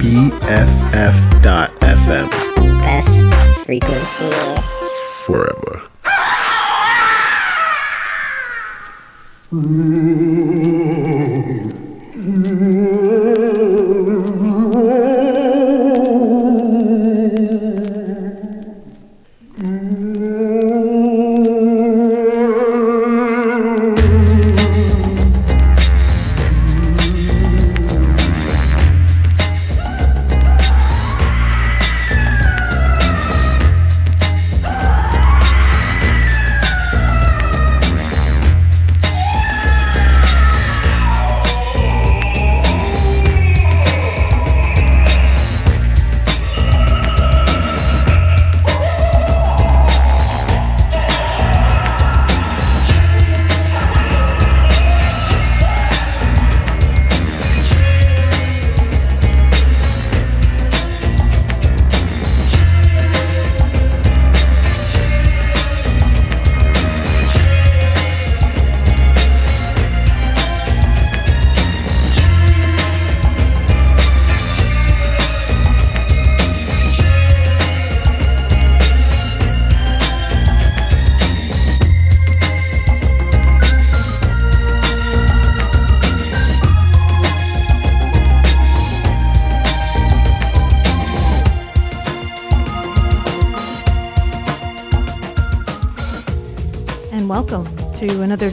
BFF.FM. Best frequency. Forever. and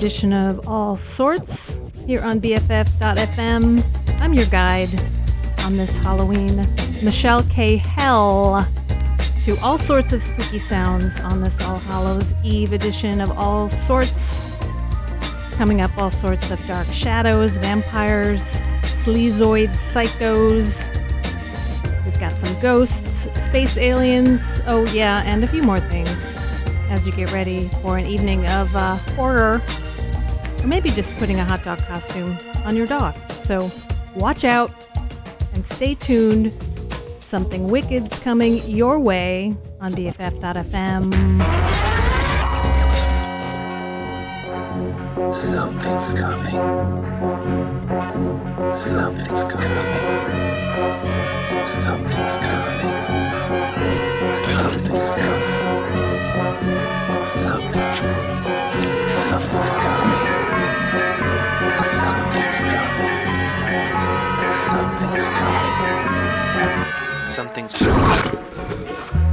edition of All Sorts here on BFF.FM. I'm your guide on this Halloween, Michelle K. Hell, to all sorts of spooky sounds on this All Hallows Eve edition of All Sorts. Coming up, all sorts of dark shadows, vampires, sleazoids, psychos. We've got some ghosts, space aliens, oh yeah, and a few more things as you get ready for an evening of uh, horror, or maybe just putting a hot dog costume on your dog. So watch out and stay tuned. Something wicked's coming your way on BFF.fm. Something's coming. Something's coming. Something's coming. Something's coming. Something. Something's coming. Something's coming. Something's coming.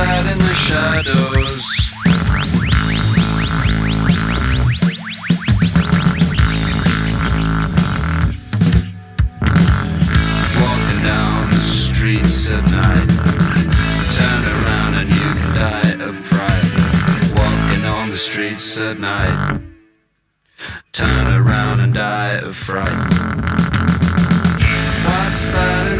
That in the shadows? Walking down the streets at night. Turn around and you can die of fright. Walking on the streets at night. Turn around and die of fright. What's that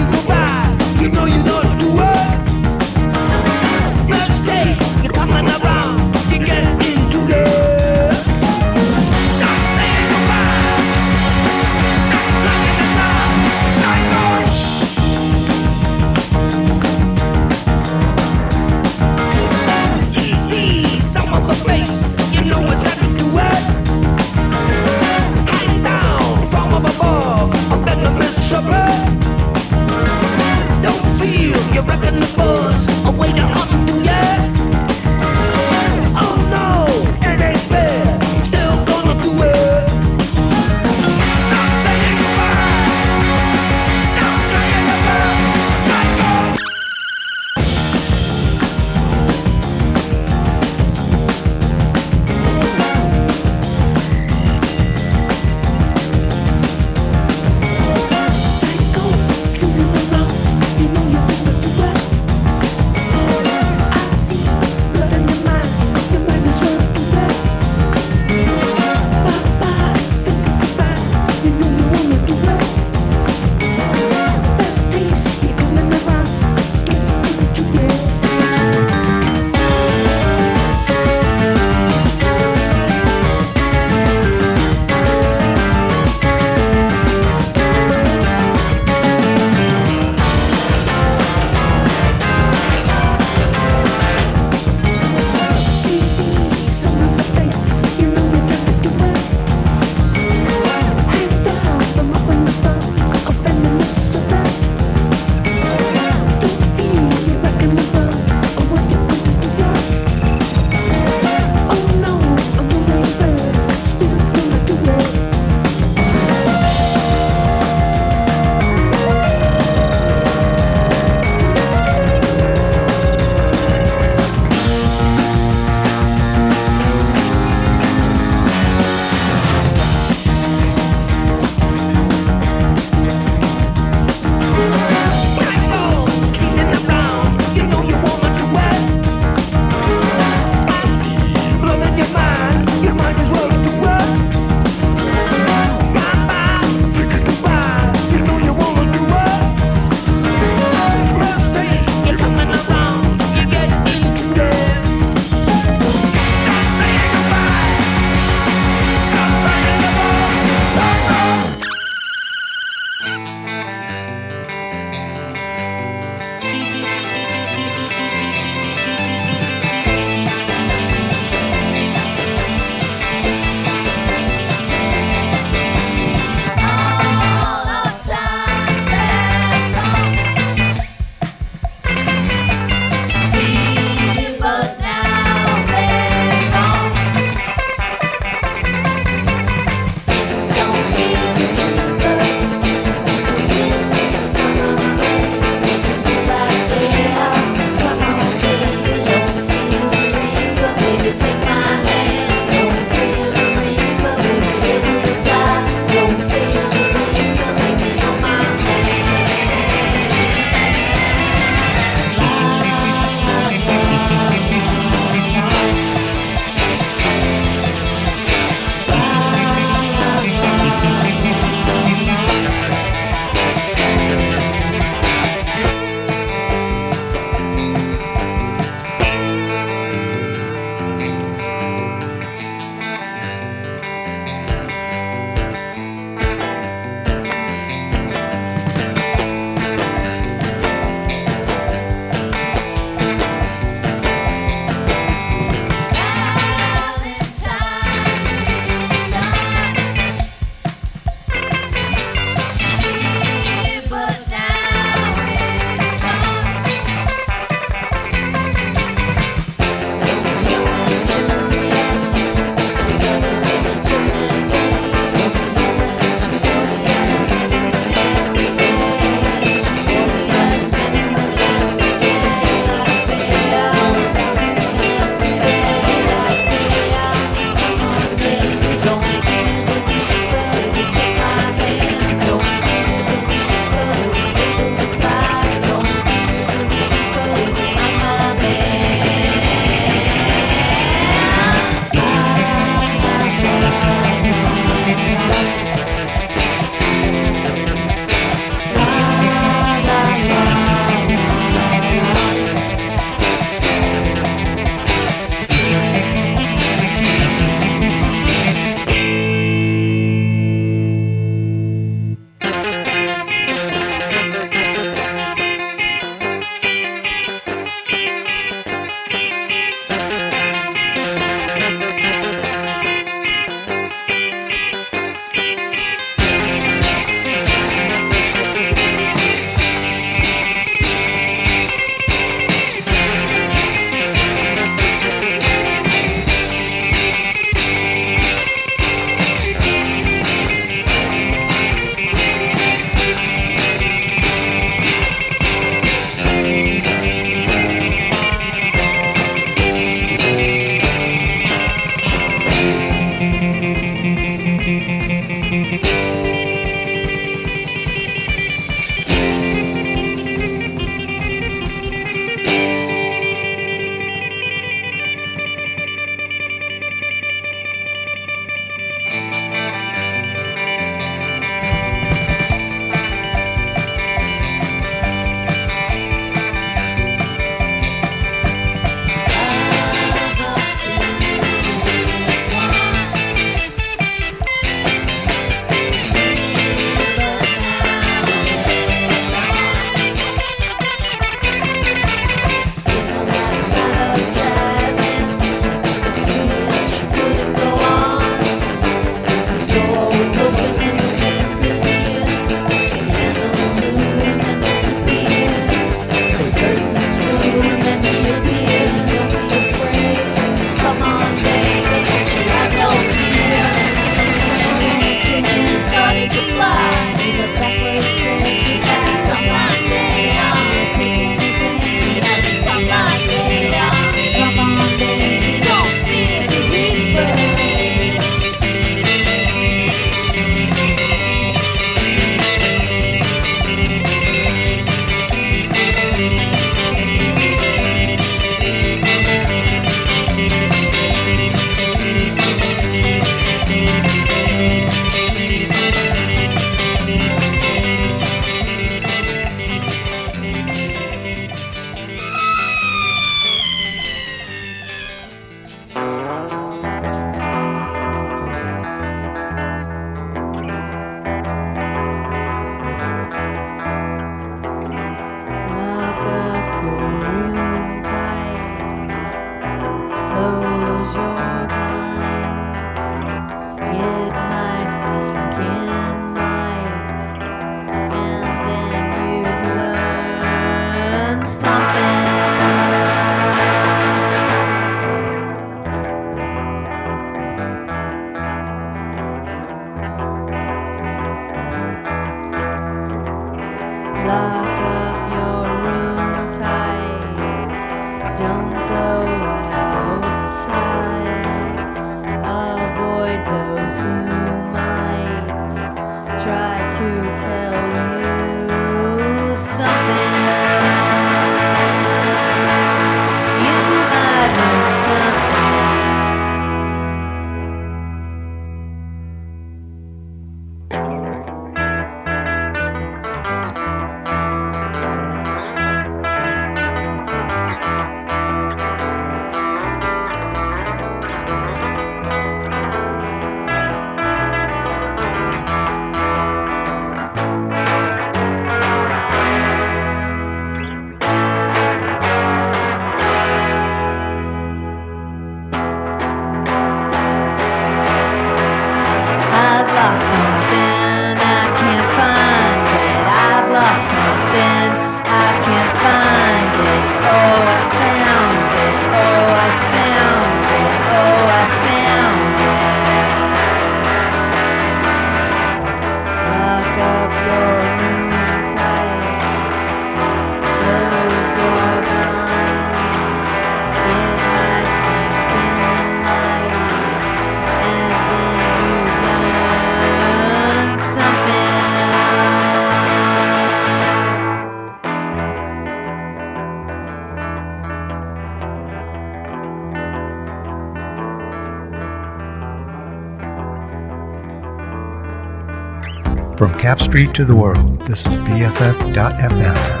Cap Street to the world, this is BFF.FM.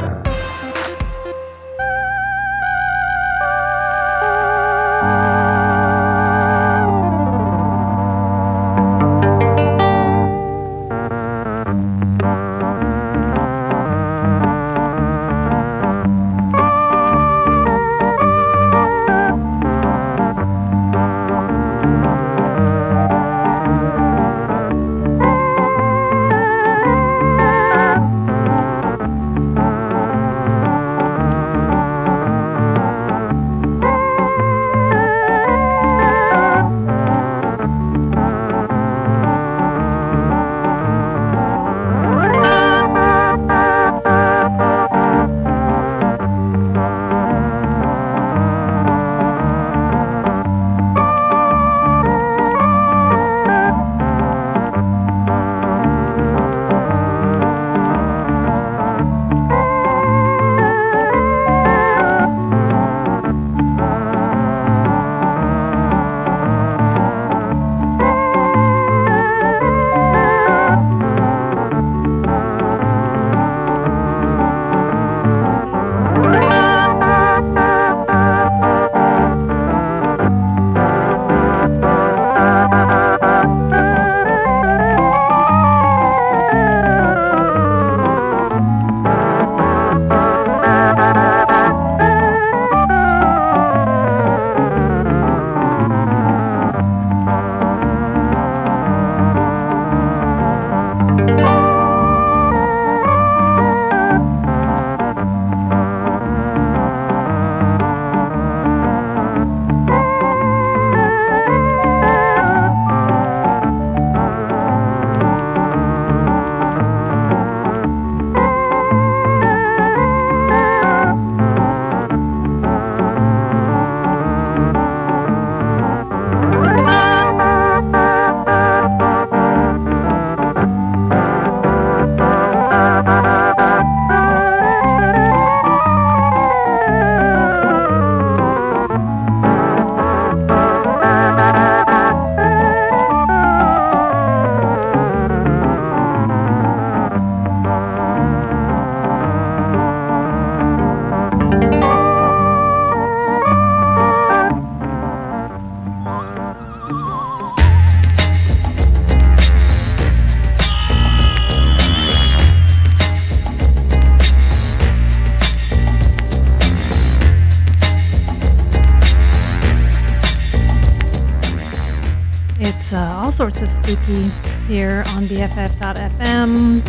spooky here on BFF.fm.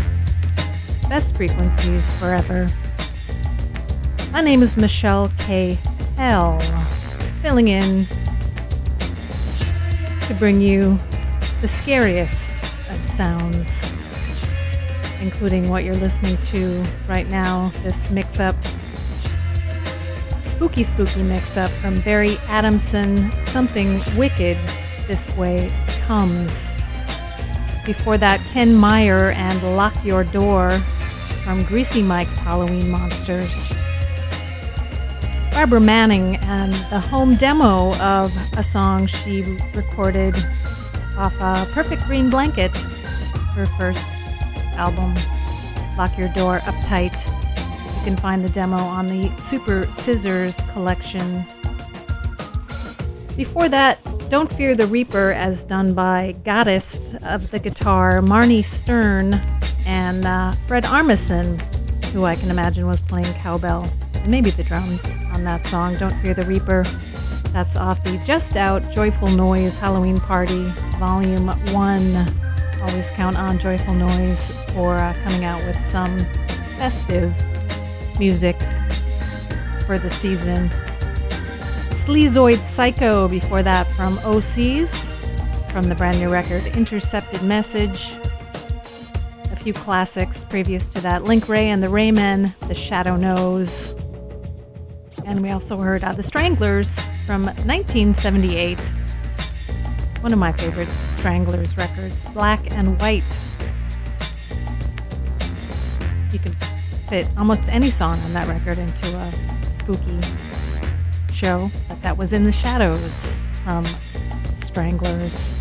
Best frequencies forever. My name is Michelle K. Hell, filling in to bring you the scariest of sounds. including what you're listening to right now. This mix up, spooky, spooky mix up from Barry Adamson, Something Wicked This Way Comes. Before that, Ken Meyer and Lock Your Door from Greasy Mike's Halloween Monsters. Barbara Manning and the home demo of a song she recorded off a Perfect Green Blanket, her first album, Lock Your Door Uptight. You can find the demo on the Super Scissors collection. Before that, Don't Fear the Reaper, as done by Goddess of the guitar, Marnie Stern, and uh, Fred Armisen, who I can imagine was playing cowbell and maybe the drums on that song, Don't Fear the Reaper. That's off the just out Joyful Noise Halloween Party, Volume 1. Always count on Joyful Noise for uh, coming out with some festive music for the season. Sleazoid Psycho before that from Osees, from the brand new record Intercepted Message. A few classics previous to that Link Wray and the Wraymen, The Shadow Knows. And we also heard uh, The Stranglers from 1978. One of my favorite Stranglers records, Black and White. You can fit almost any song on that record into a spooky show, but that was In the Shadows from Stranglers.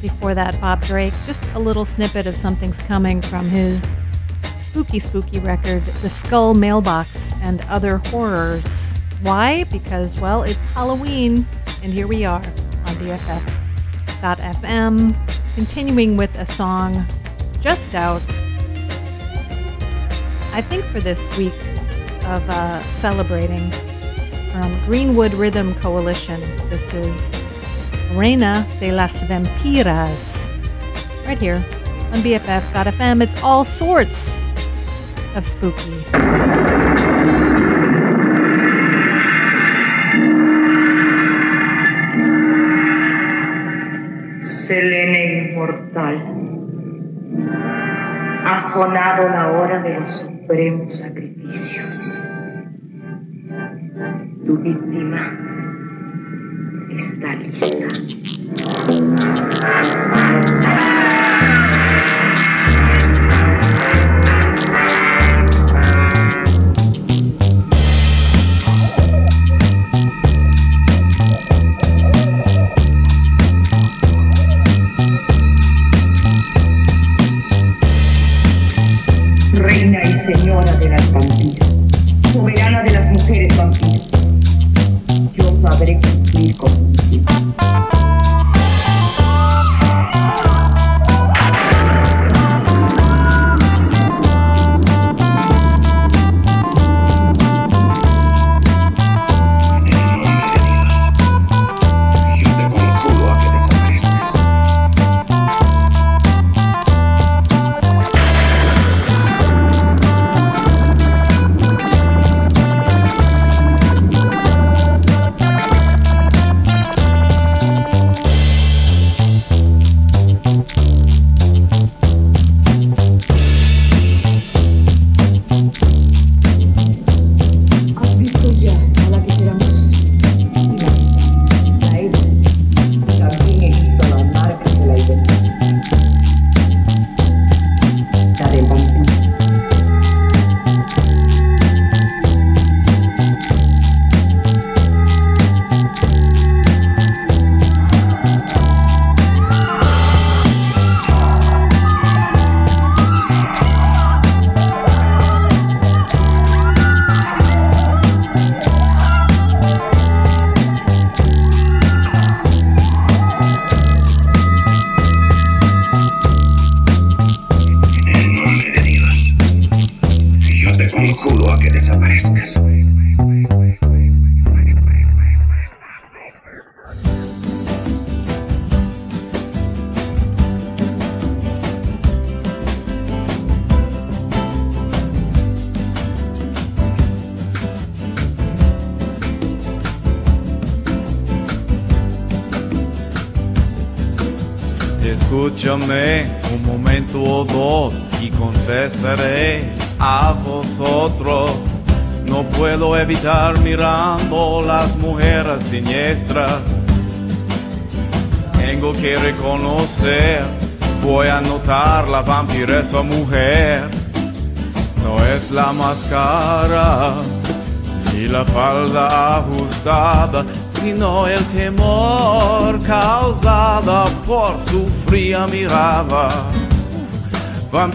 Before that, Bob Drake, just a little snippet of Something's Coming from his spooky, spooky record, The Skull Mailbox and Other Horrors. Why? Because, well, it's Halloween, and here we are on BFF.fm, continuing with a song just out. I think for this week of uh, celebrating from Greenwood Rhythm Coalition. This is Reina de las Vampiras. Right here on BFF.fm. It's all sorts of spooky. Selene inmortal, ha sonado la hora de los supremos sacrificios. Tu víctima está lista.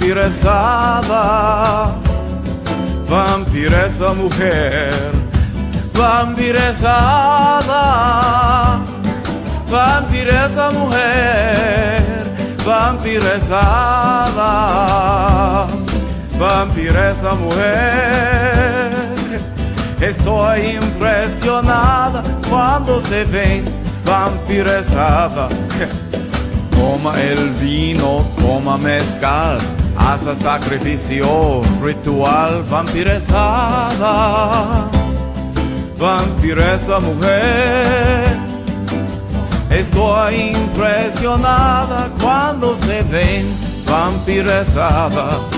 vampirezada, vampireza mulher, vampirezada, vampireza mulher, vampirezada, vampireza mulher. Estou impressionada quando se vem vampirezada. Toma el vino, toma mezcal Asa sacrificio ritual vampiresada, vampiresa mujer. Estoy impresionada cuando se ven vampiresada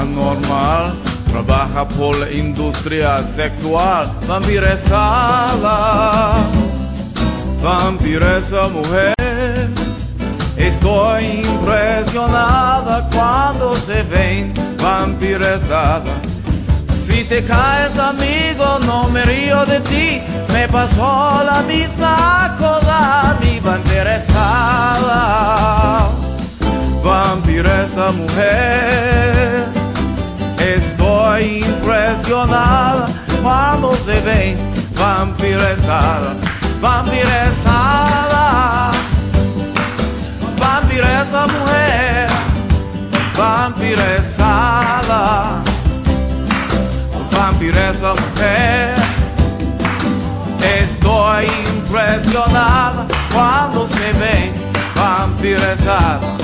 anormal trabaja por la industria sexual. Vampiresada, vampiresa mujer. Estoy impresionada cuando se ven vampiresada. Si te caes amigo, no me río de ti. Me pasó la misma cosa, mi vampiresada, vampiresa mujer. Estoy impresionada cuando se ven vampirezada, vampirezada, vampireza mujer, vampirezada, vampireza mujer. Estoy impresionada cuando se ven vampirezada.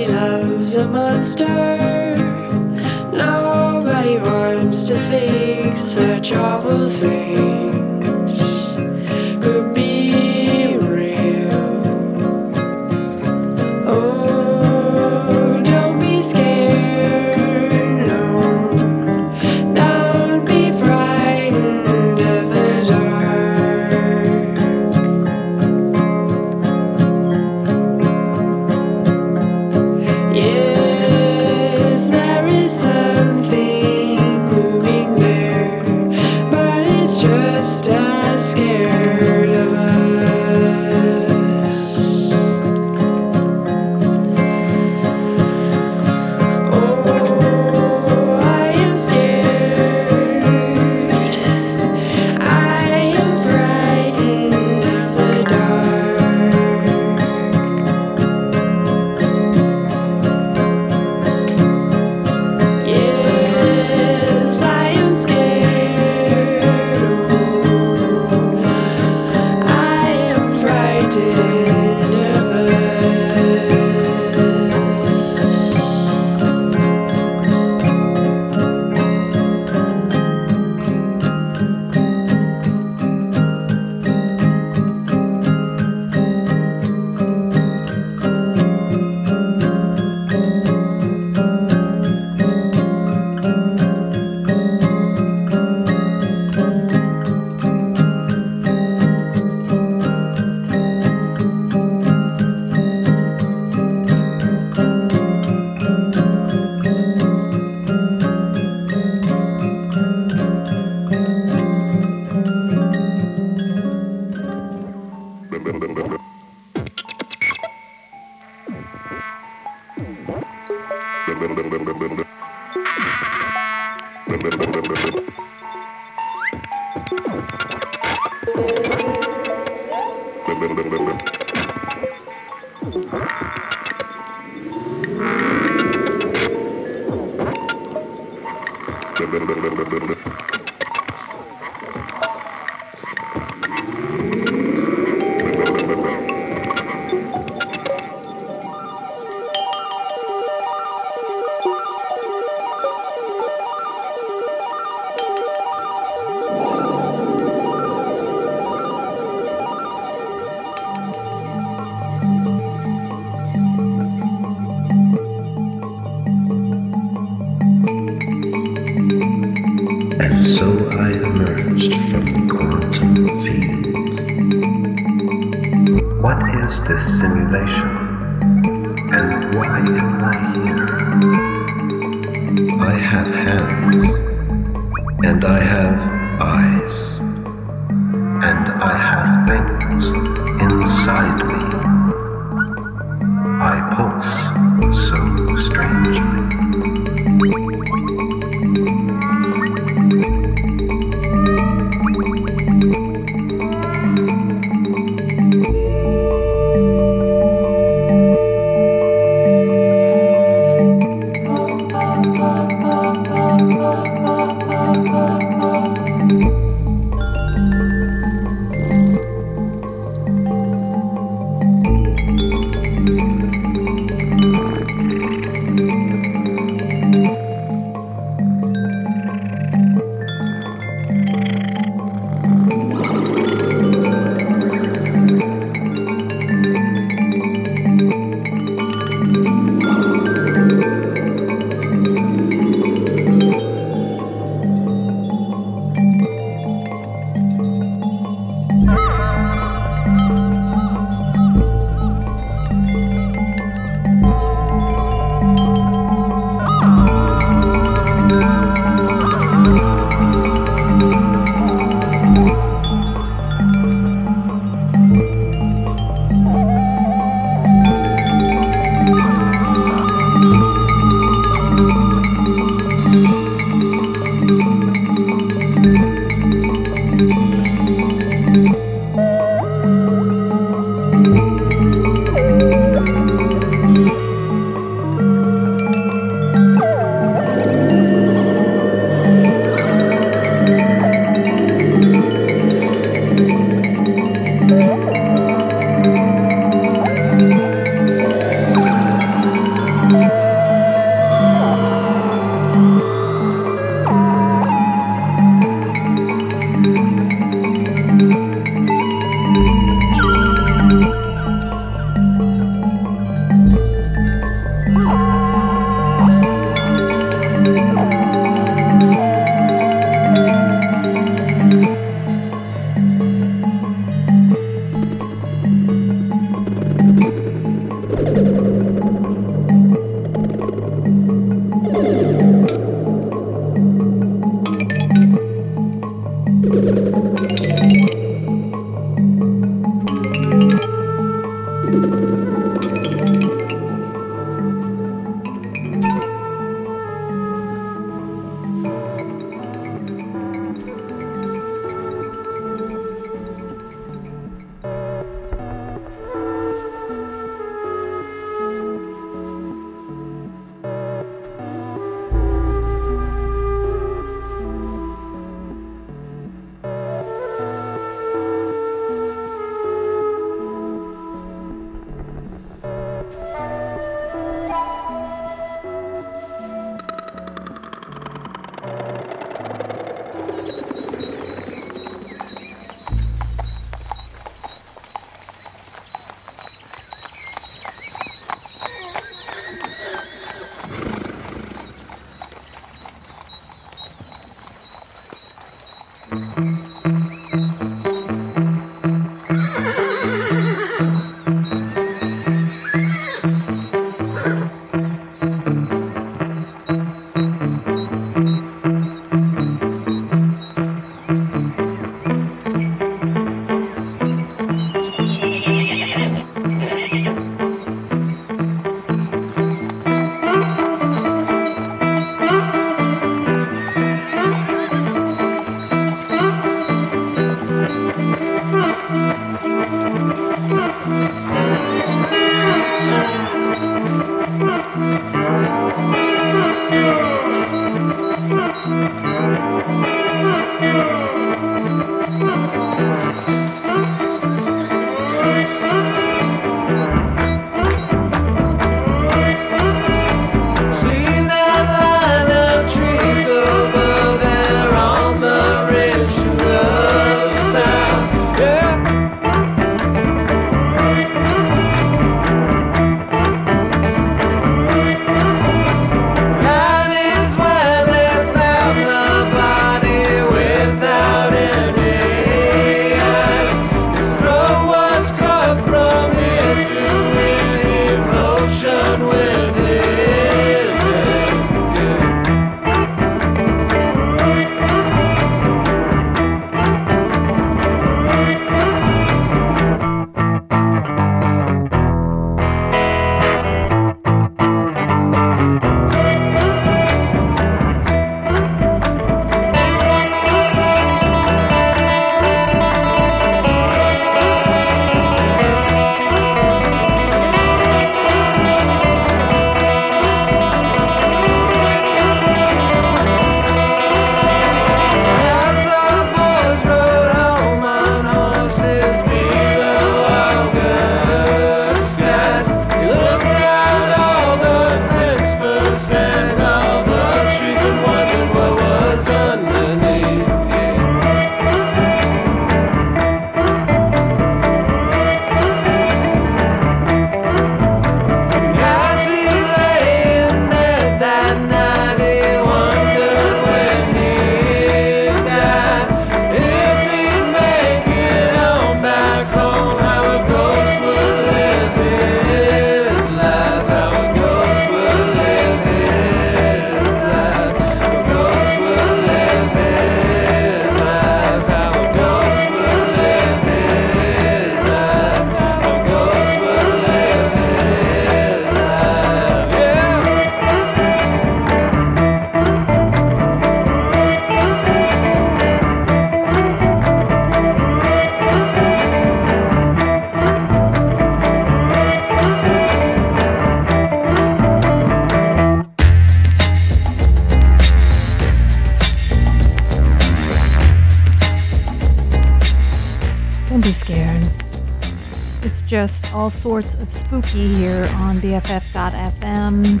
Just all sorts of spooky here on BFF.fm.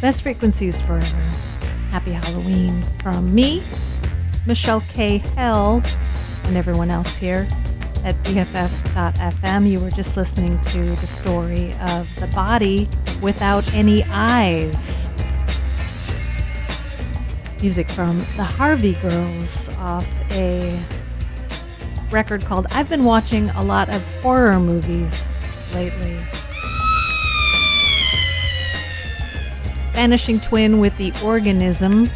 Best frequencies forever. Happy Halloween from me, Michelle K. Hell, and everyone else here at BFF.fm. You were just listening to the story of the body without any eyes. Music from the Harvey Girls off a record called I've Been Watching a Lot of Horror Movies Lately. Vanishing Twin with The Organism.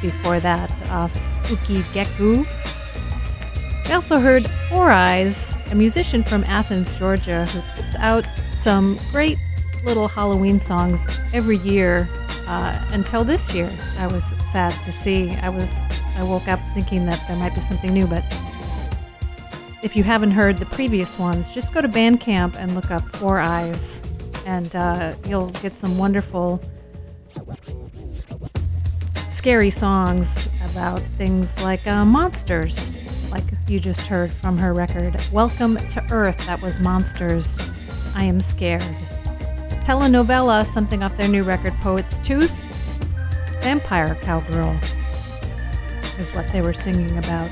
Before that, off Ookii Gekkou. We also heard Four Eyes, a musician from Athens, Georgia, who puts out some great little Halloween songs every year uh, until this year. I was sad to see. I was I woke up thinking that there might be something new, but if you haven't heard the previous ones, just go to Bandcamp and look up Four Eyes, and uh, you'll get some wonderful, scary songs about things like uh, monsters, like you just heard from her record, Welcome to Earth. That was Monsters. I Am Scared. Telenovela, something off their new record, Poet's Tooth. Vampire Cowgirl is what they were singing about.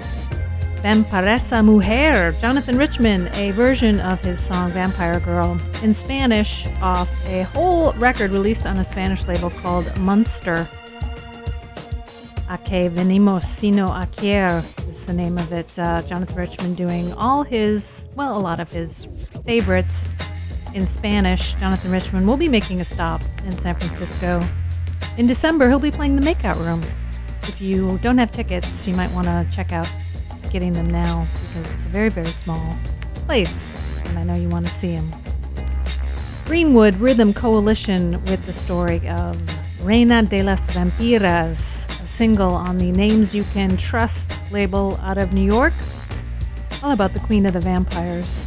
Vampiresa Mujer, Jonathan Richman, a version of his song Vampire Girl in Spanish off a whole record released on a Spanish label called Munster. A que venimos sino a caer is the name of it. Uh, Jonathan Richman doing all his, well, a lot of his favorites in Spanish. Jonathan Richman will be making a stop in San Francisco. In December, he'll be playing the Makeout Room. If you don't have tickets, you might want to check out getting them now because it's a very, very small place, and I know you want to see them. Greenwood Rhythm Coalition with the story of Reina de las Vampiras, a single on the Names You Can Trust label out of New York, all about the Queen of the Vampires.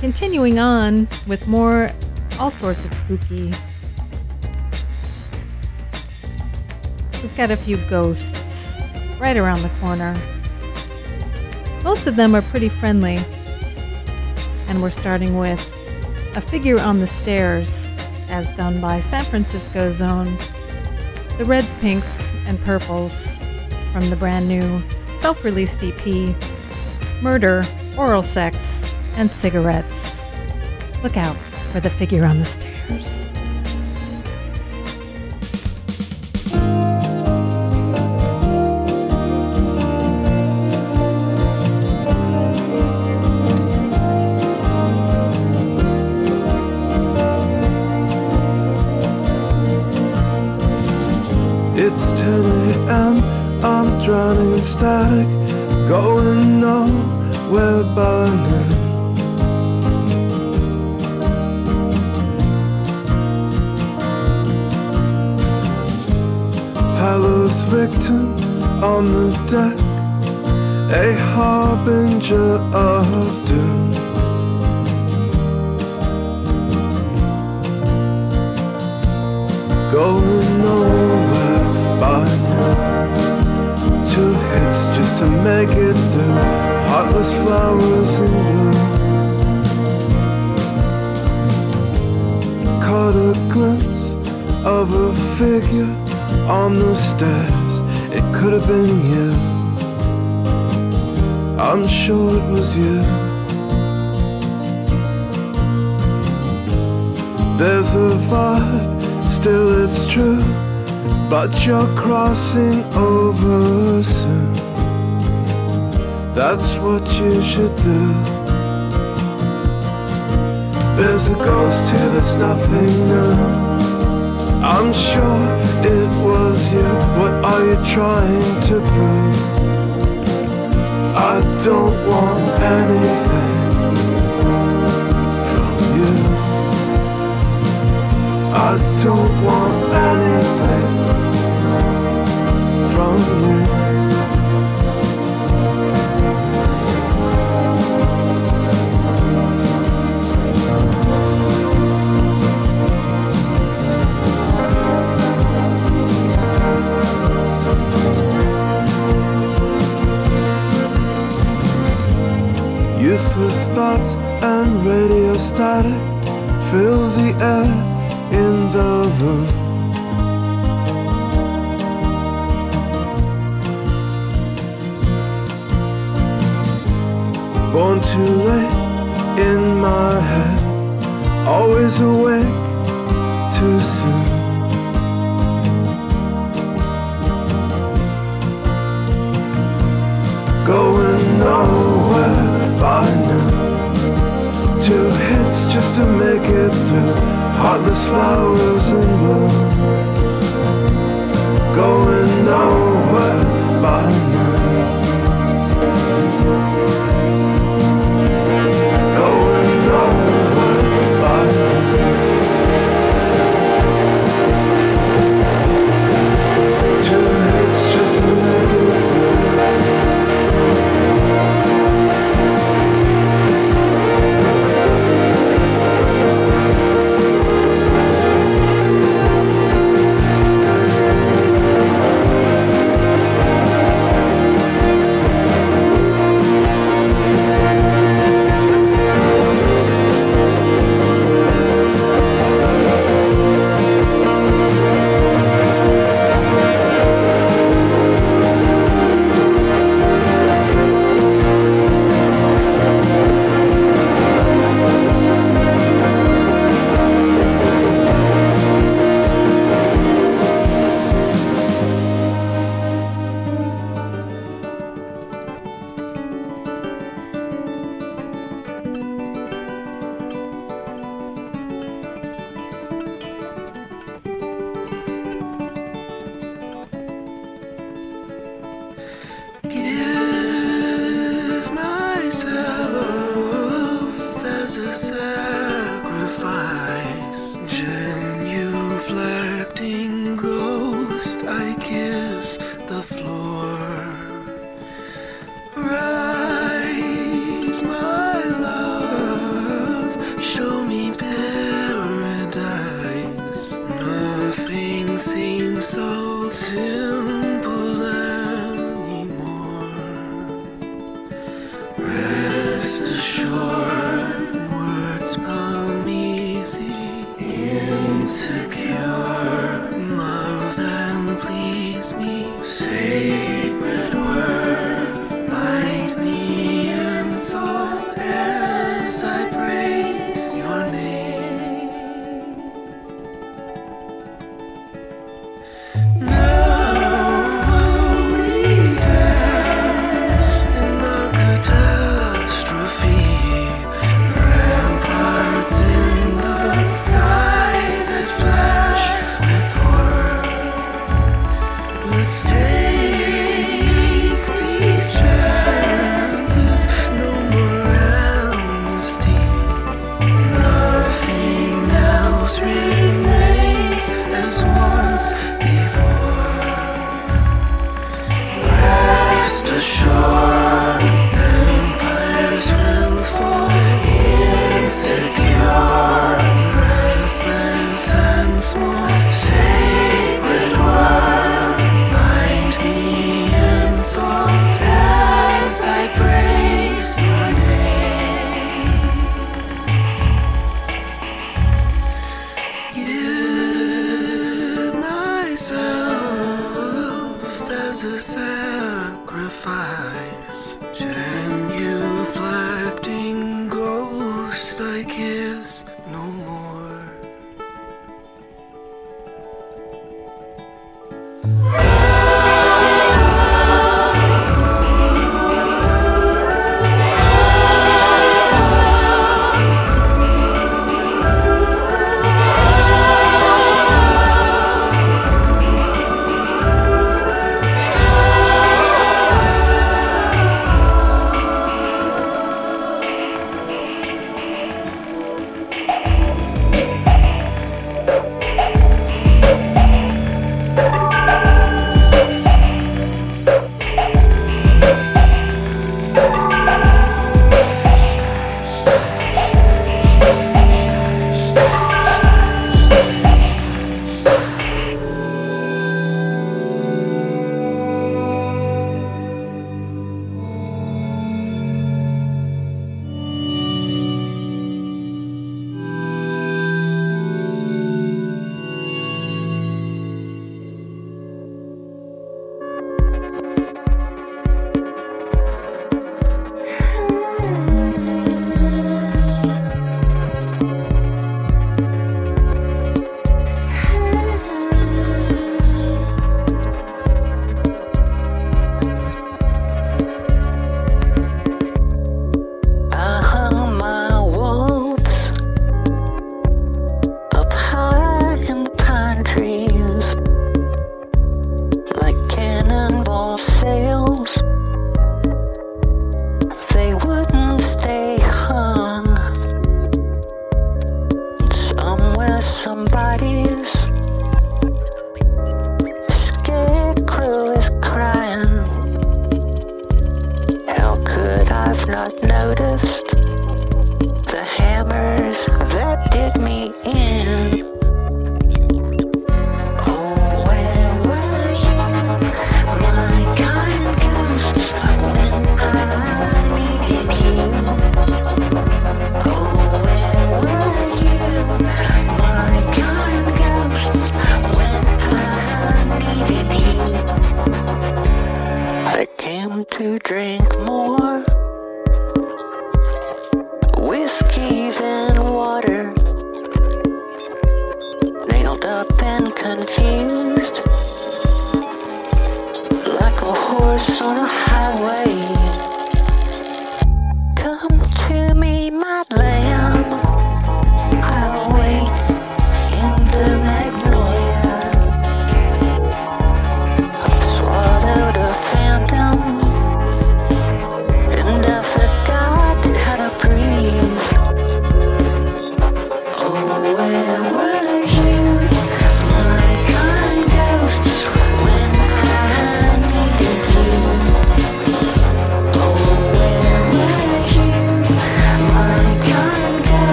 Continuing on with more, all sorts of spooky. We've got a few ghosts right around the corner. Most of them are pretty friendly. And we're starting with a figure on the stairs, as done by San Francisco's own The Reds, Pinks, and Purples from the brand new self released EP Murder, Oral Sex, and Cigarettes. Look out for the figure on the stairs. You're crossing over soon. That's what you should do. There's a ghost here that's nothing new. I'm sure it was you. What are you trying to prove? I don't want anything from you. I don't want anything from you. Useless thoughts and radio static fill awake too soon. Going nowhere by now. Two hits just to make it through. Heartless flowers in bloom.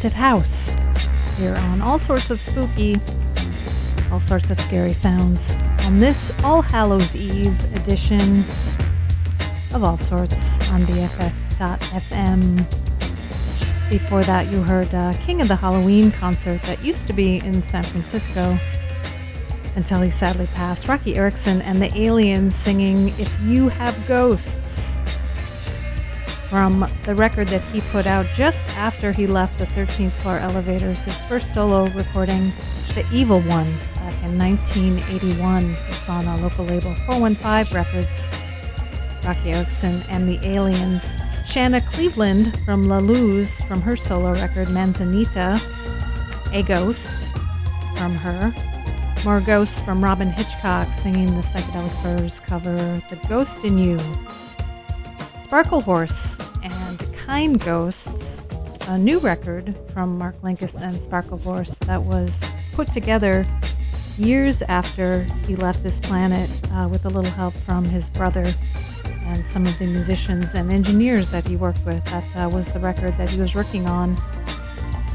Haunted House here on all sorts of spooky, all sorts of scary sounds on this All Hallows Eve edition of all sorts on BFF.fm. Before that, you heard uh, King of the Halloween concert that used to be in San Francisco until he sadly passed. Roky Erickson and the Aliens singing If You Have Ghosts from the record that he put out just after he left the 13th floor elevators, his first solo recording, The Evil One, back in 1981. It's on a local label, 415 Records. Roky Erickson and the Aliens. Shana Cleveland from La Luz from her solo record, Manzanita. A Ghost from her. More ghosts from Robyn Hitchcock singing the Psychedelic Furs cover, The Ghost in You. Sparklehorse and Kind Ghosts a new record from Mark Linkous and Sparklehorse that was put together years after he left this planet uh, with a little help from his brother and some of the musicians and engineers that he worked with. That uh, was the record that he was working on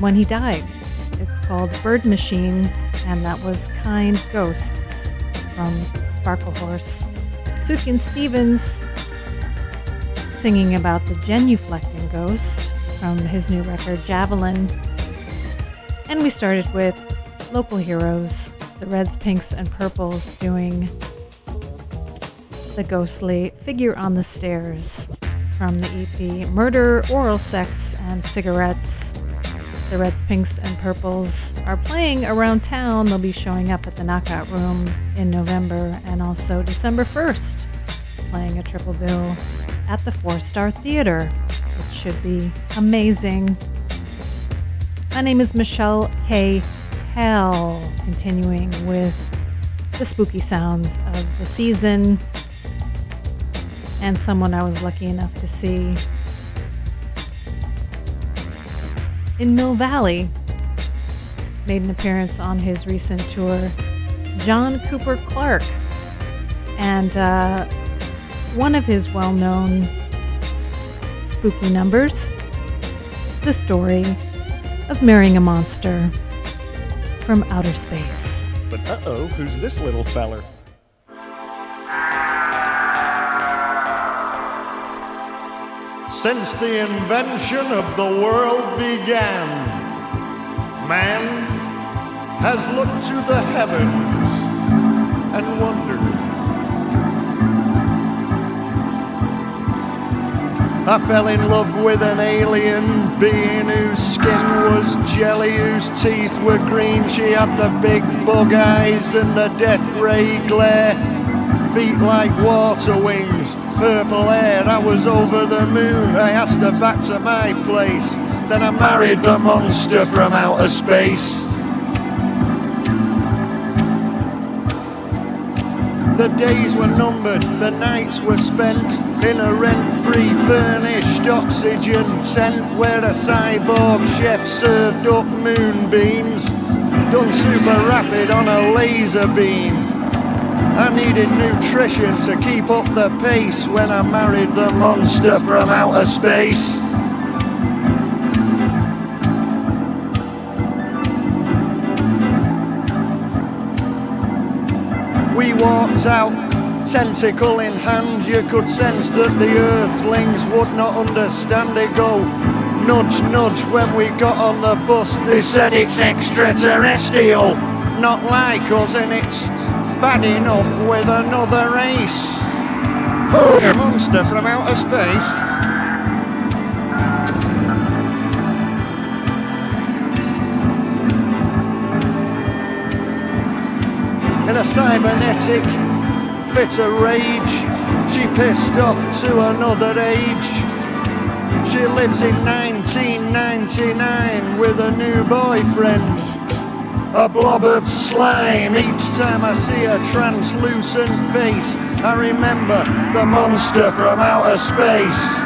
when he died. It's called Bird Machine, and that was Kind Ghosts from Sparklehorse. Sufjan Stevens singing about the genuflecting ghost from his new record Javelin. And we started with local heroes, the Reds, Pinks, and Purples doing the ghostly Figure on the Stairs from the EP Murder, Oral Sex, and Cigarettes. The Reds, Pinks, and Purples are playing around town. They'll be showing up at the Knockout Room in November and also December 1st, playing a triple bill at the Four Star Theater. It should be amazing. My name is Michelle K. Hell, continuing with the spooky sounds of the season and someone I was lucky enough to see in Mill Valley. Made an appearance on his recent tour, John Cooper Clarke. And uh, one of his well known spooky numbers, the story of marrying a monster from outer space. But uh oh, who's this little feller? Since the invention of the world began, man has looked to the heavens and wondered. I fell in love with an alien being whose skin was jelly, whose teeth were green. She had the big bug eyes and the death ray glare. Feet like water wings, purple hair. I was over the moon. I asked her back to my place. Then I married the monster from outer space. The days were numbered, the nights were spent in a rent-free furnished oxygen tent where a cyborg chef served up moonbeams, done super rapid on a laser beam. I needed nutrition to keep up the pace when I married the monster from outer space. Walked out, tentacle in hand. You could sense that the earthlings would not understand it. Go nudge, nudge when we got on the bus. They said it's extraterrestrial, not like us, and it's bad enough with another race. A monster from outer space. In a cybernetic fit of rage. She pissed off to another age. She lives in 1999 with a new boyfriend. A blob of slime. Each time I see a translucent face, I remember the monster from outer space.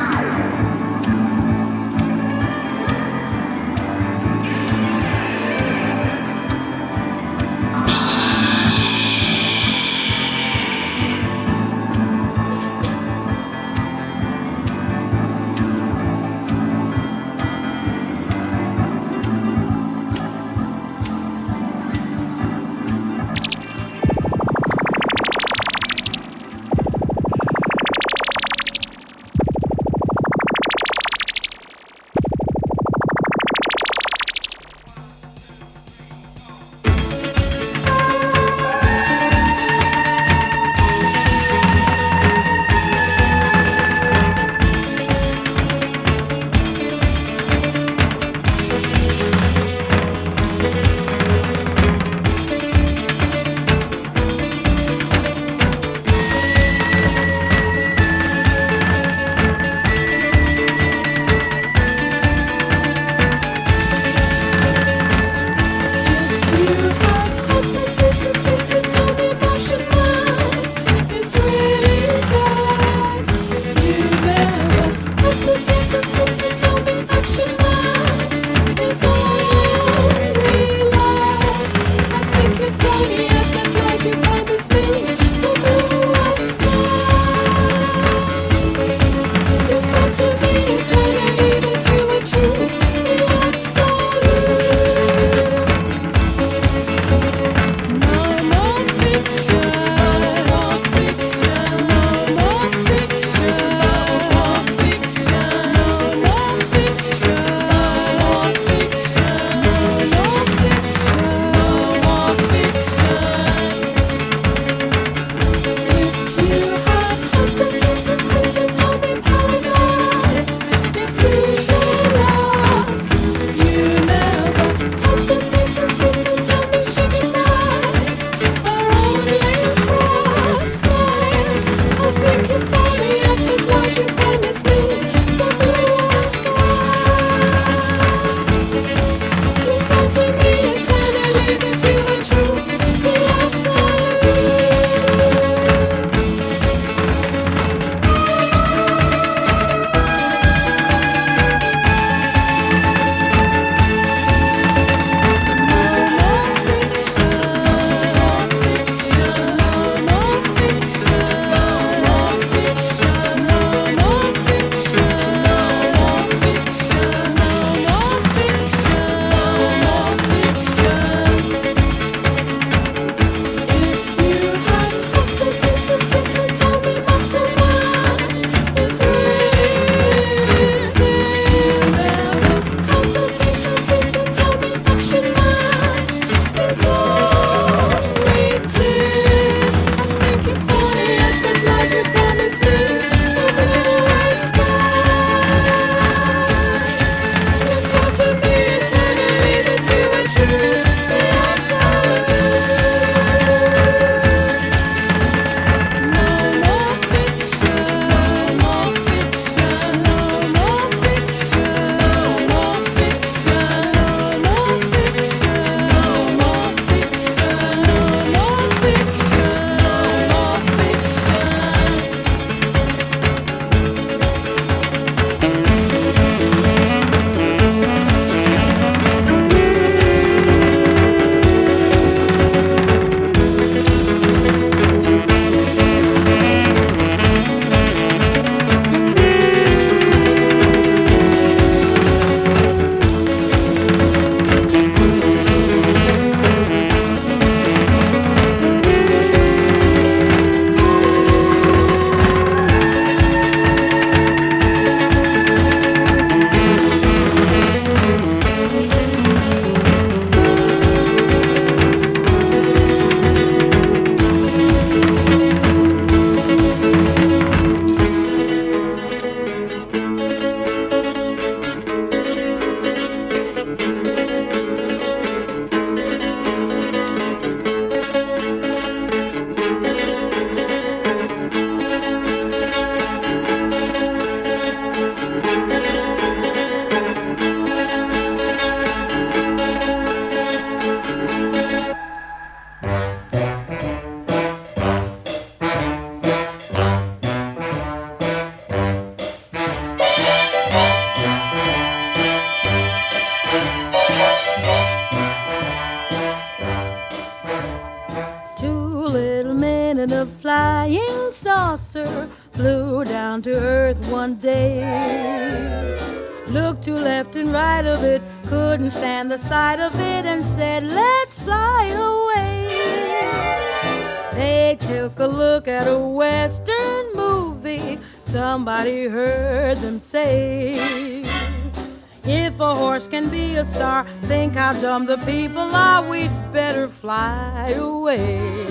How the people are, we'd better fly away.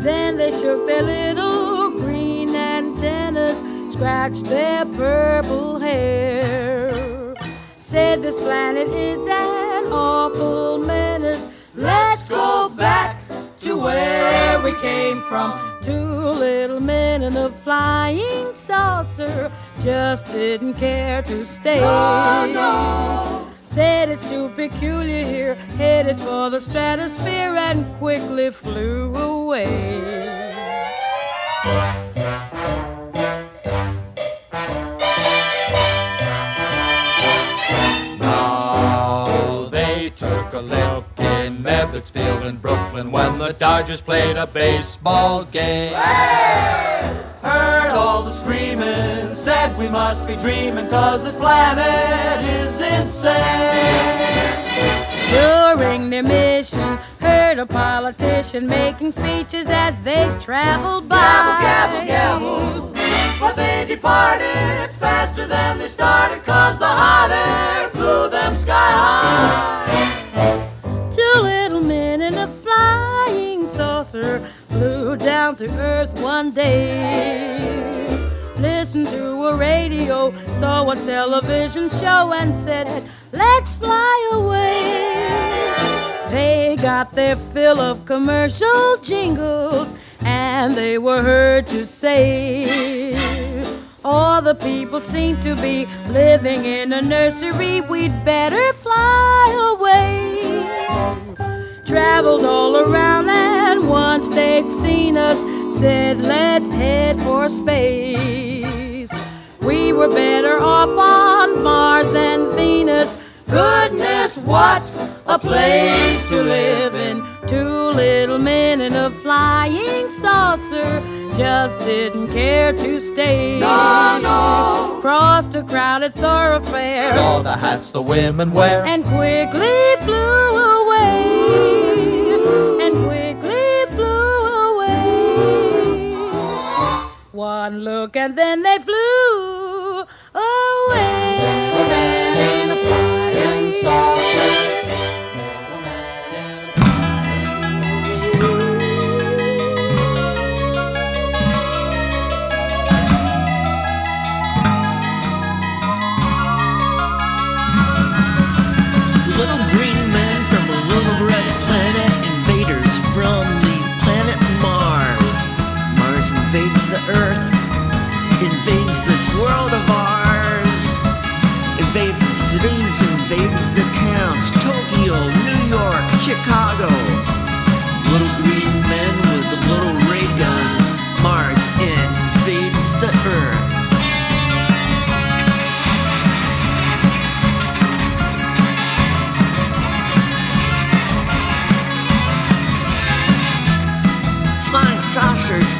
Then they shook their little green antennas, scratched their purple hair. Said this planet is an awful menace. Let's go back to where we came from. Two peculiar here, headed for the stratosphere and quickly flew away. Now they took a look in Ebbets Field in Brooklyn when the Dodgers played a baseball game. Heard all the screaming, said we must be dreaming cause this planet is insane. A politician making speeches as they traveled by. Gabble, gabble, gabble. But they departed faster than they started cause the hot air blew them sky high. Two little men in a flying saucer flew down to earth one day. Listened to a radio, saw a television show, and said, Let's fly away. They got their fill of commercial jingles, and they were heard to say, All the people seem to be living in a nursery, we'd better fly away. Traveled all around and once they'd seen us said let's head for space. We were better off on mars and venus. Goodness what a place to live in two little men in a flying saucer just didn't care to stay No, no. crossed a crowded thoroughfare Saw the hats the women wear. and quickly flew away. And quickly flew away. One look and then they flew Earth, invades this world of ours, invades the cities, invades the towns Tokyo, New York, Chicago.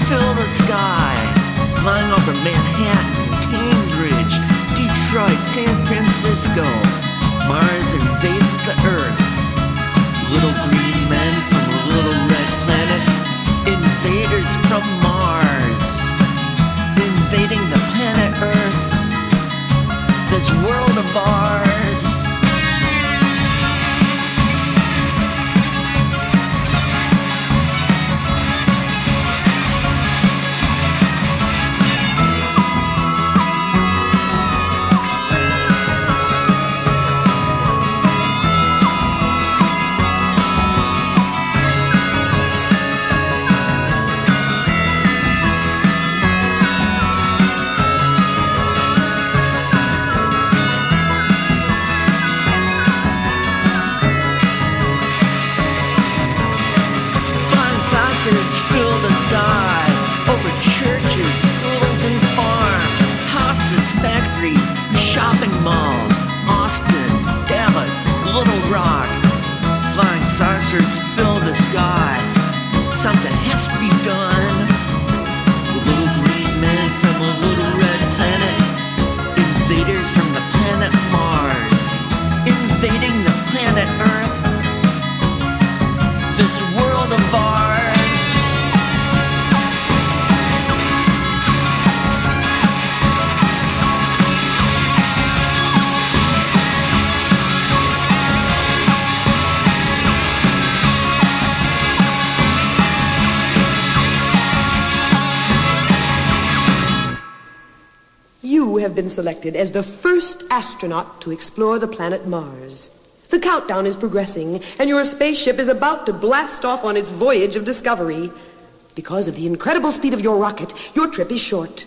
Fill the sky. Flying over Manhattan, Cambridge, Detroit, San Francisco. Mars invades the Earth. Little green men from a little red planet. Invaders from Mars. Invading the planet Earth. This world of ours. selected as the first astronaut to explore the planet Mars. The countdown is progressing, and your spaceship is about to blast off on its voyage of discovery. Because of the incredible speed of your rocket, your trip is short.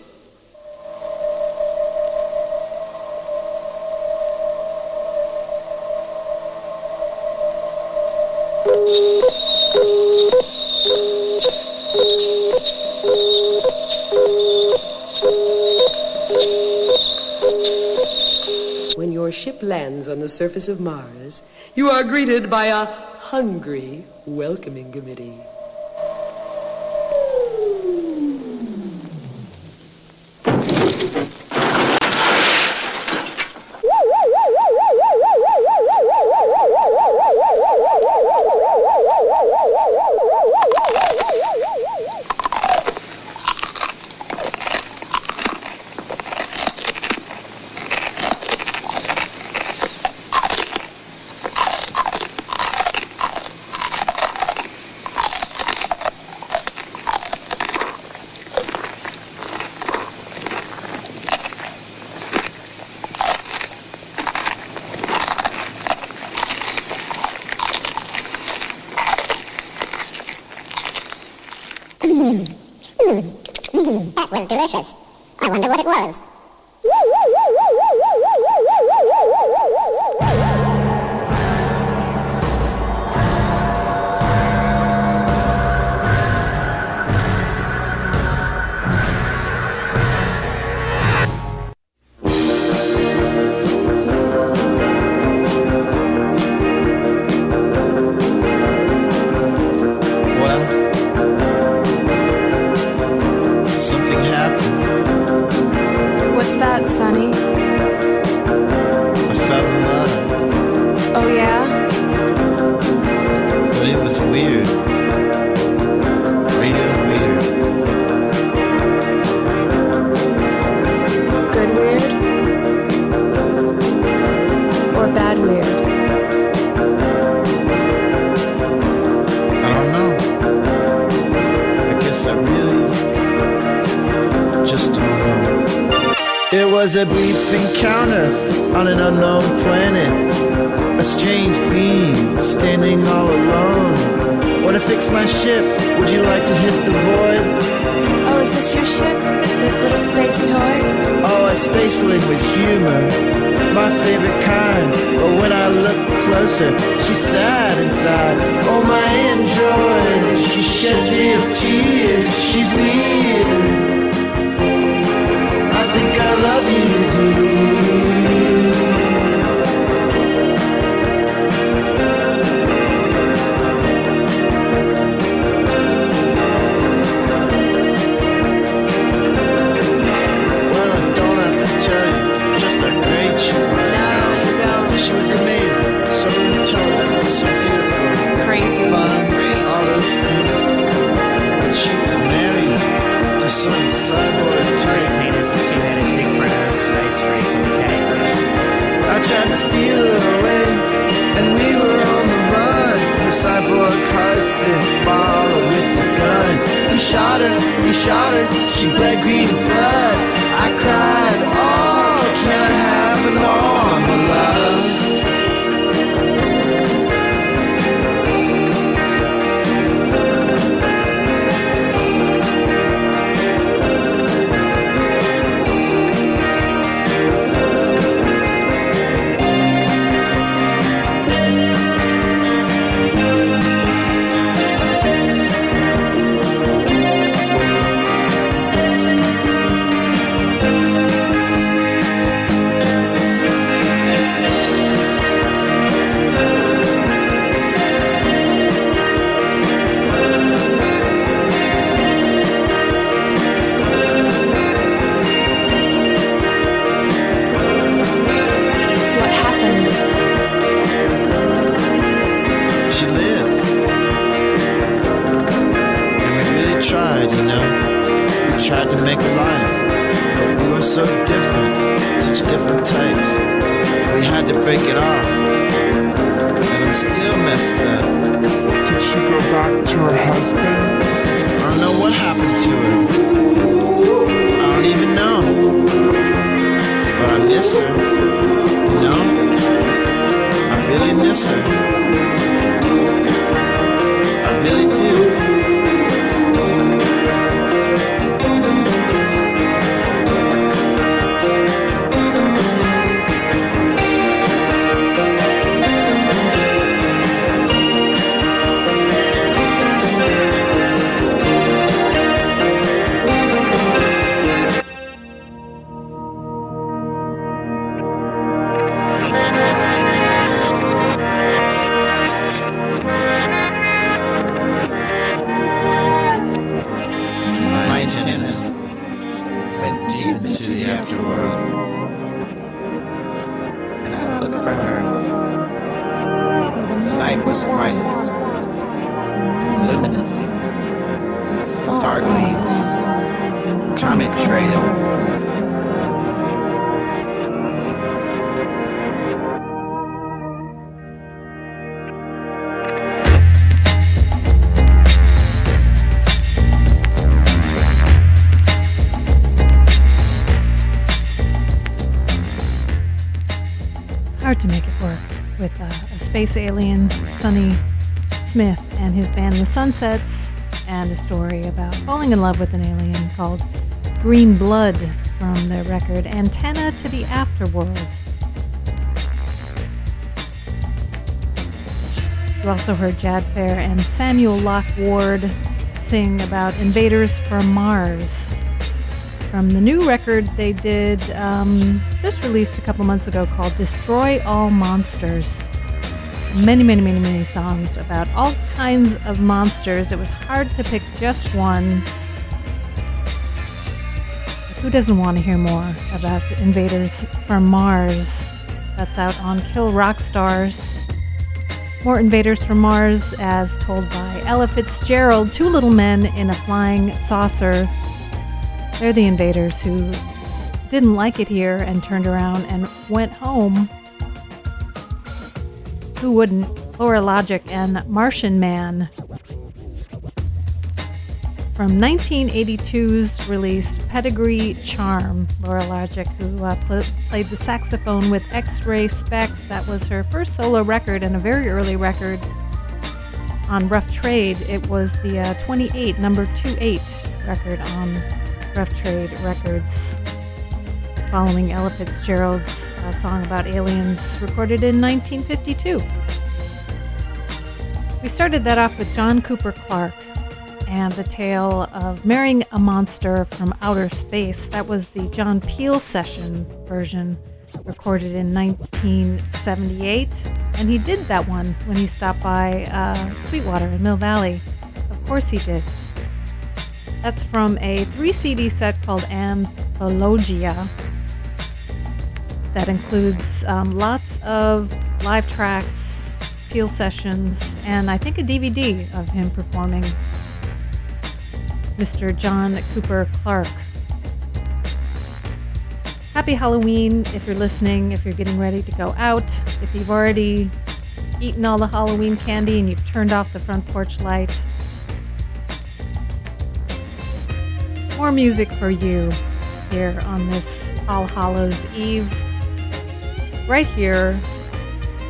ship lands on the surface of Mars, you are greeted by a hungry welcoming committee. Yes. a brief encounter. Miss her. You know, I really miss her. Space alien, Sonny Smith, and his band The Sunsets, and a story about falling in love with an alien called Green Blood from their record Antenna to the Afterworld. You also heard Jad Fair and Samuel Locke Ward sing about Invaders from Mars from the new record they did um, just released a couple months ago called Destroy All Monsters. Many, many, many, many songs about all kinds of monsters. It was hard to pick just one. Who doesn't want to hear more about invaders from Mars? That's out on Kill Rock Stars. More invaders from Mars, as told by Ella Fitzgerald, two little men in a flying saucer they're the invaders who didn't like it here and turned around and went home. Who wouldn't? Lora Logic and Martian Man. From 1982's release, Pedigree Charm, Lora Logic, who uh, pl- played the saxophone with X-Ray Spex. That was her first solo record and a very early record on Rough Trade. It was the uh, 28, number 28 record on Rough Trade Records, following Ella Fitzgerald's uh, song about aliens, recorded in 1952. We started that off with John Cooper Clarke and the tale of marrying a monster from outer space. That was the John Peel session version, recorded in 1978. And he did that one when he stopped by uh, Sweetwater in Mill Valley. Of course he did. That's from a three CD set called Anthologia that includes um, lots of live tracks, Peel sessions, and I think a DVD of him performing Mr. John Cooper Clarke. Happy Halloween if you're listening, if you're getting ready to go out, if you've already eaten all the Halloween candy and you've turned off the front porch light. More music for you here on this All Hallows Eve. Right here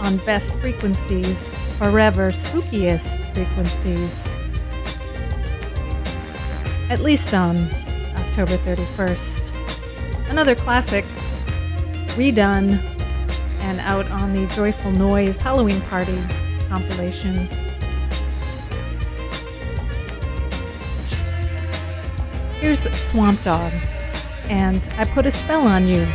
on Best Frequencies, forever spookiest frequencies. At least on October 31st. Another classic, redone and out on the Joyful Noise Halloween Party compilation. Here's Swamp Dogg, and I put a spell on you.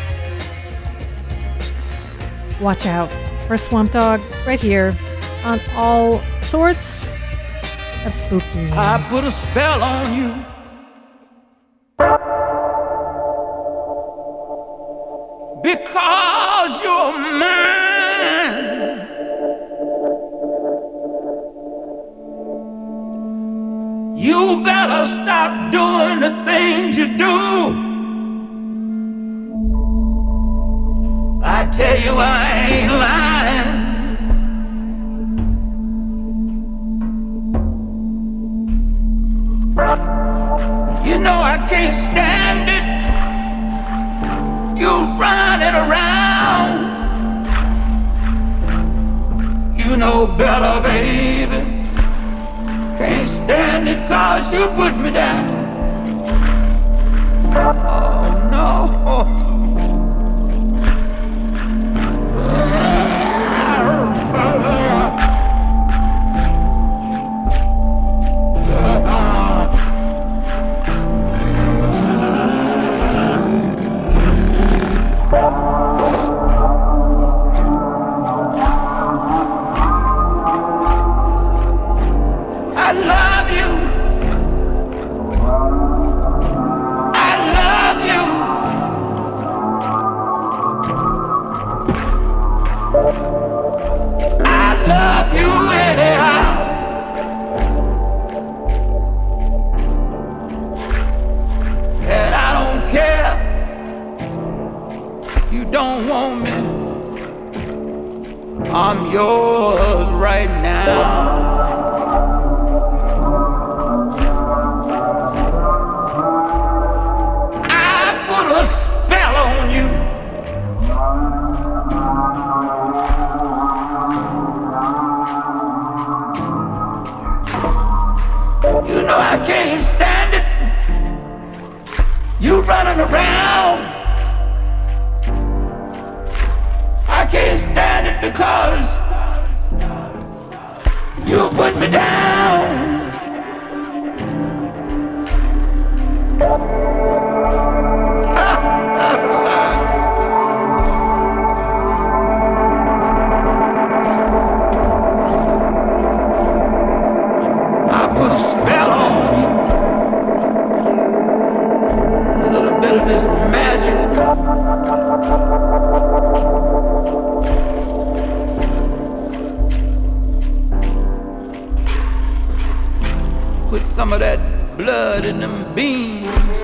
Watch out for a Swamp Dogg right here on all sorts of spooky. I put a spell on you. Because you're mine. You better stop doing the things you do. Of that blood in them beans.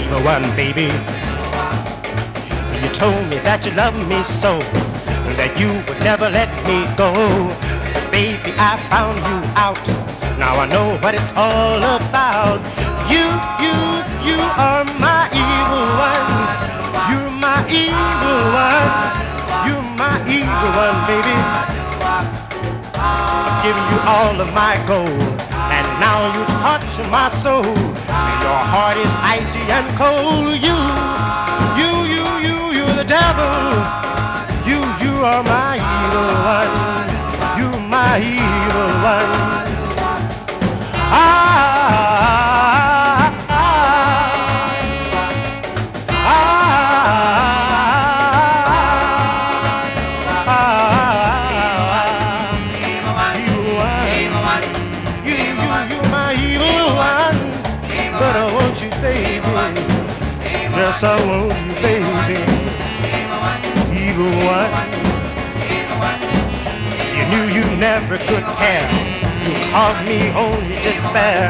Evil one, baby. You told me that you loved me so, that you would never let me go. Baby, I found you out. Now I know what it's all about. You, you, you are my evil one. You're my evil one. You're my evil one, baby. I've given you all of my gold, and now you my soul. And Your heart is icy and cold. You, you, you, you, you're the devil. You, you are my evil one. You're my evil one. Ah, never could care. You caused me only despair.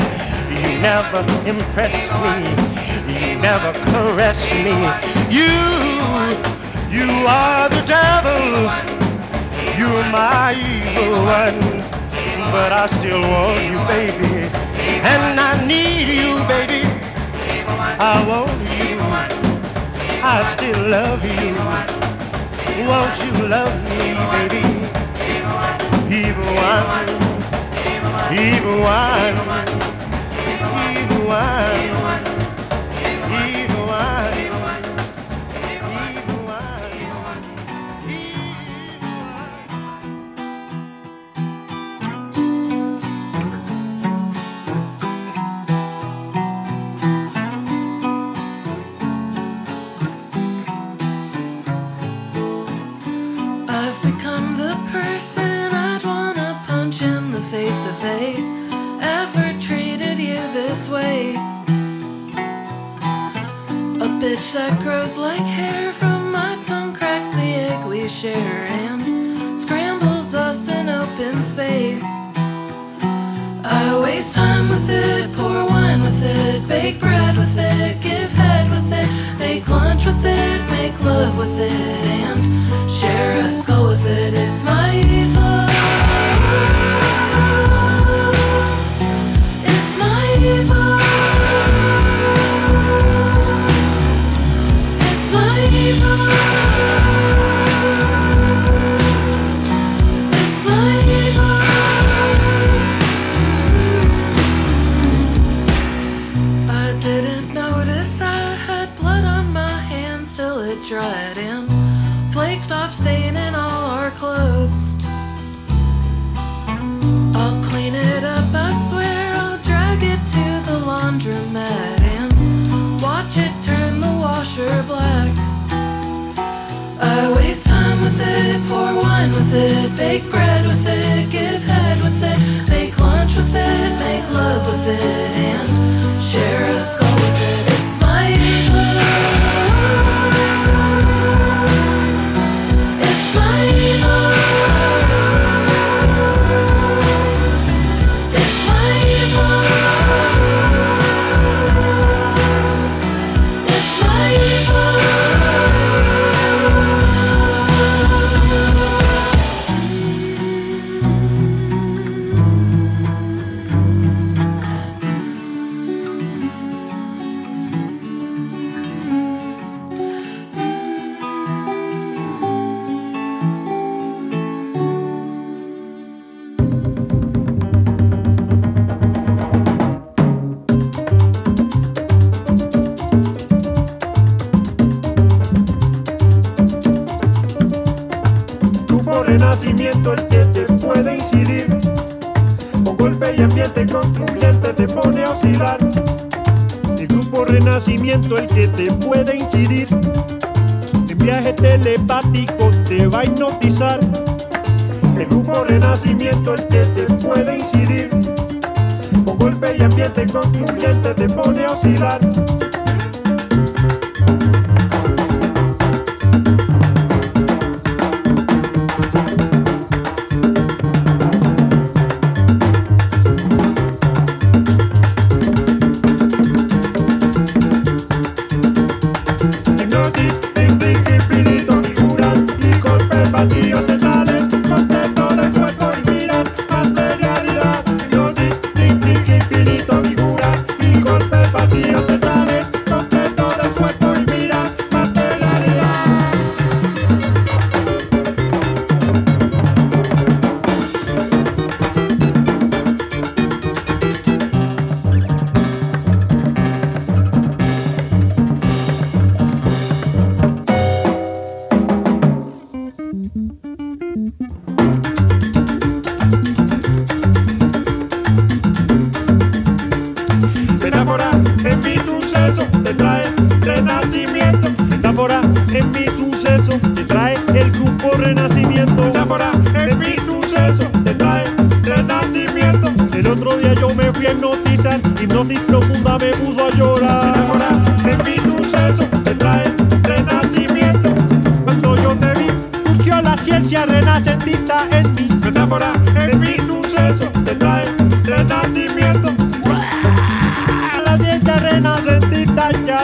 You never impressed me. You never caressed me. You, you are the devil. You're my evil one. But I still want you, baby. And I need you, baby. I want you. I still love you. Won't you love me, baby? Evil one. Evil one. Evil one.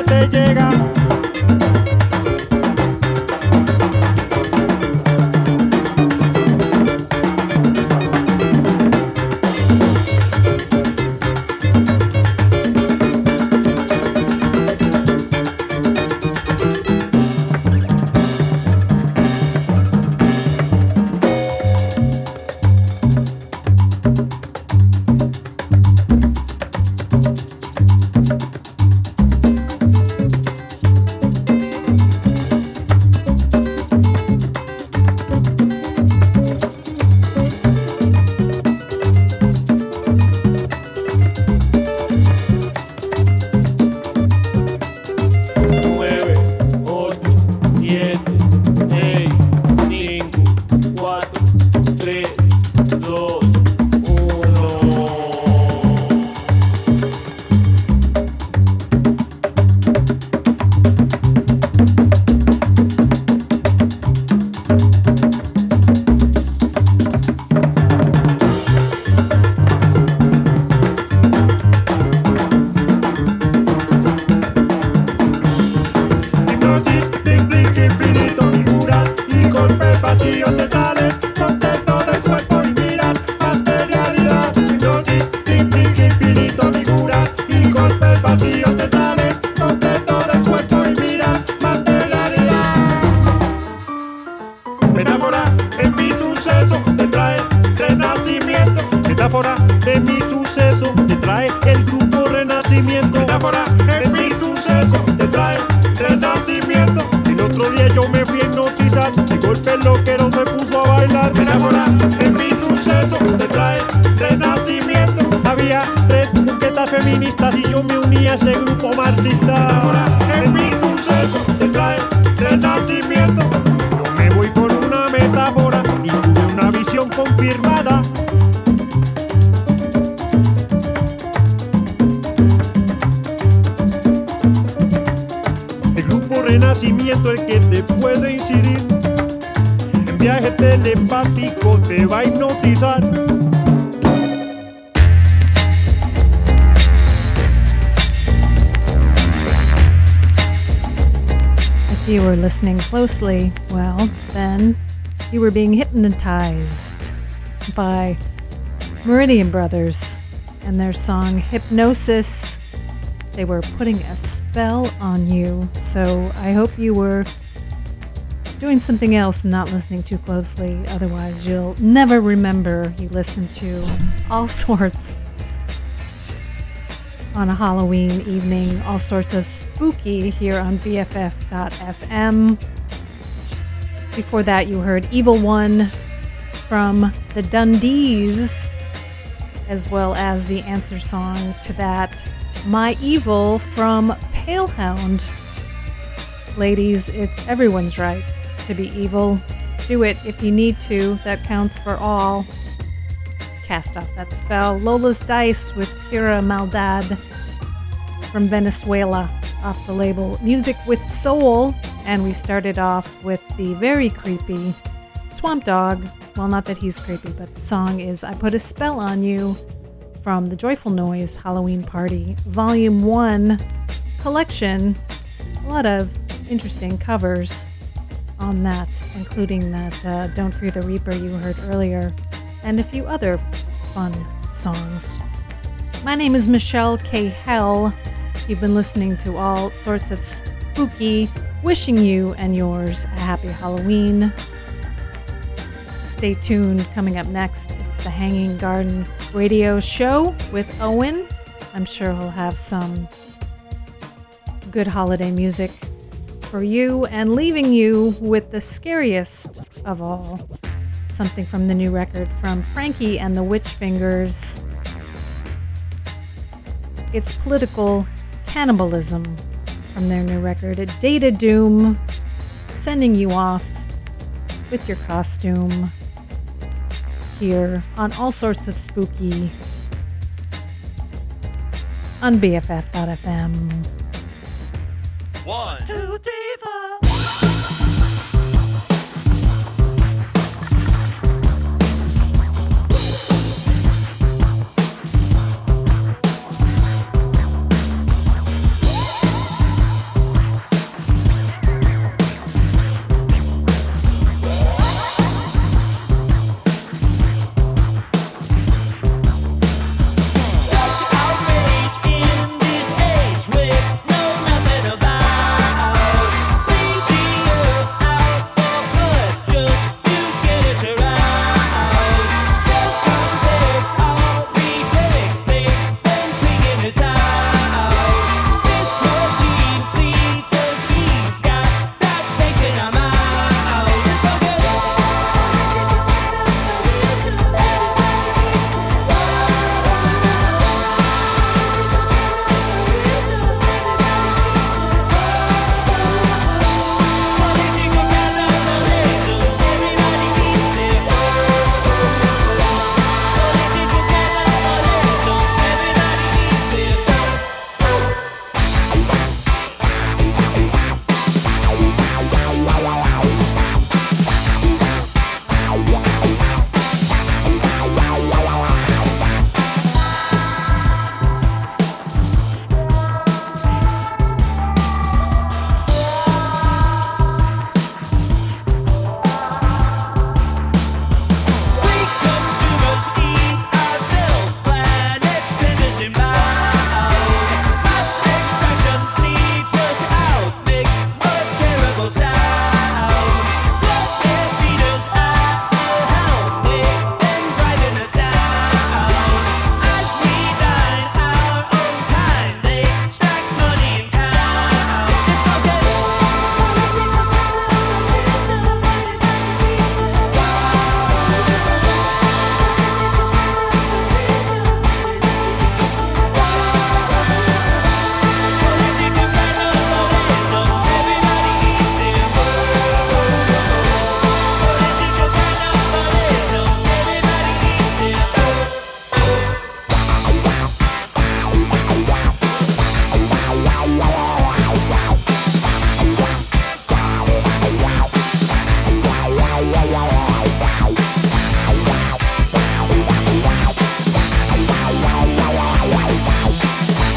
Te llega. Well, then you were being hypnotized by Meridian Brothers and their song Hypnosis. They were putting a spell on you, so I hope you were doing something else and not listening too closely. Otherwise, you'll never remember you listened to all sorts on a Halloween evening, all sorts of spooky here on BFF.fm. Before that, you heard Evil One from the Dundees, as well as the answer song to that, My Evil from Palehound. Ladies, it's everyone's right to be evil. Do it if you need to, that counts for all cast off that spell. Lola's Dice with Pura Maldad from Venezuela off the label Music with Soul. And we started off with the very creepy Swamp Dogg. Well, not that he's creepy, but the song is I Put a Spell on You from the Joyful Noise Halloween Party Volume 1 collection. A lot of interesting covers on that, including that uh, Don't Fear the Reaper you heard earlier, and a few other fun songs. My name is Michelle K. Hell. You've been listening to all sorts of spooky, wishing you and yours a happy Halloween. Stay tuned. Coming up next, it's the Hanging Garden radio show with Owen. I'm sure he'll have some good holiday music for you and leaving you with the scariest of all something from the new record from Frankie and the Witch Fingers. It's political cannibalism from their new record, a Data Doom, sending you off with your costume here on all sorts of spooky on BFF.fm. One, two, three, four.